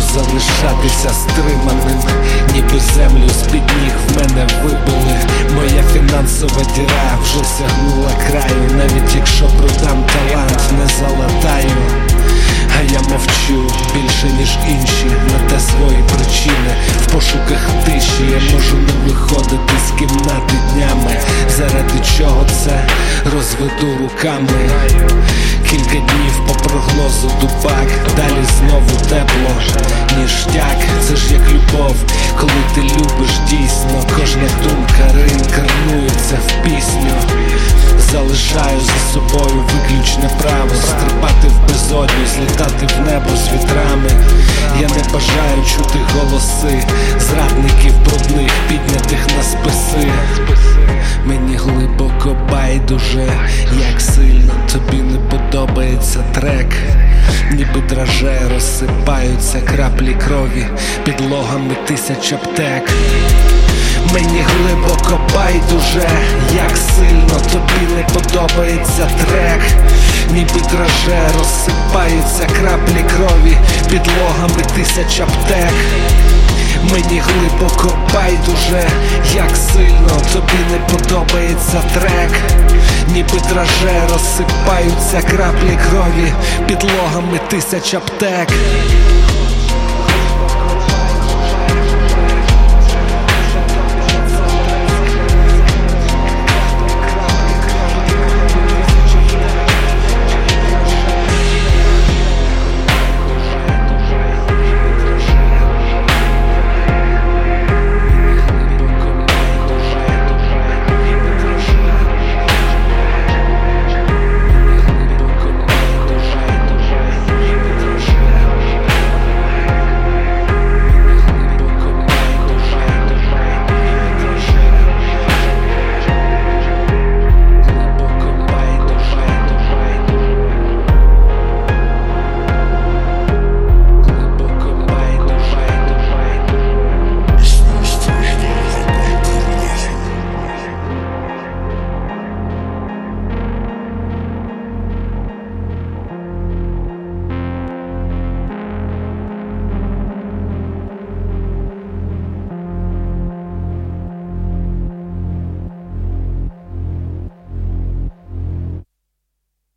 залишатися стриманим, ніби землю з-під ніг в мене вибили. Моя фінансова діра вже сягнула краю, навіть якщо продам талант, не залатаю. А я мовчу більше, ніж інші, на те свої причини. В пошуках тиші я можу не виходити з кімнати чого це розведу руками. Кілька днів по прогнозу дубак, далі знову тепло, ніштяк, це ж як любов, коли ти любиш дійсно, кожна думка реінкарнується в пісню. Залишаю за собою виключне право стрибати в безодню, злітати в небо з вітрами. Я не бажаю чути голоси зрадників брудних, піднятих на списи. Мені глибоко байдуже, як сильно тобі не подобається трек, ніби драже розсипаються краплі крові підлогами тисяч аптек. Мені глибоко байдуже, як сильно тобі не подобається трек, ніби драже розсипаються краплі крові підлогами тисяч аптек. Мені глибоко байдуже, як сильно тобі не подобається трек, ніби драже розсипаються краплі крові підлогами тисяч аптек.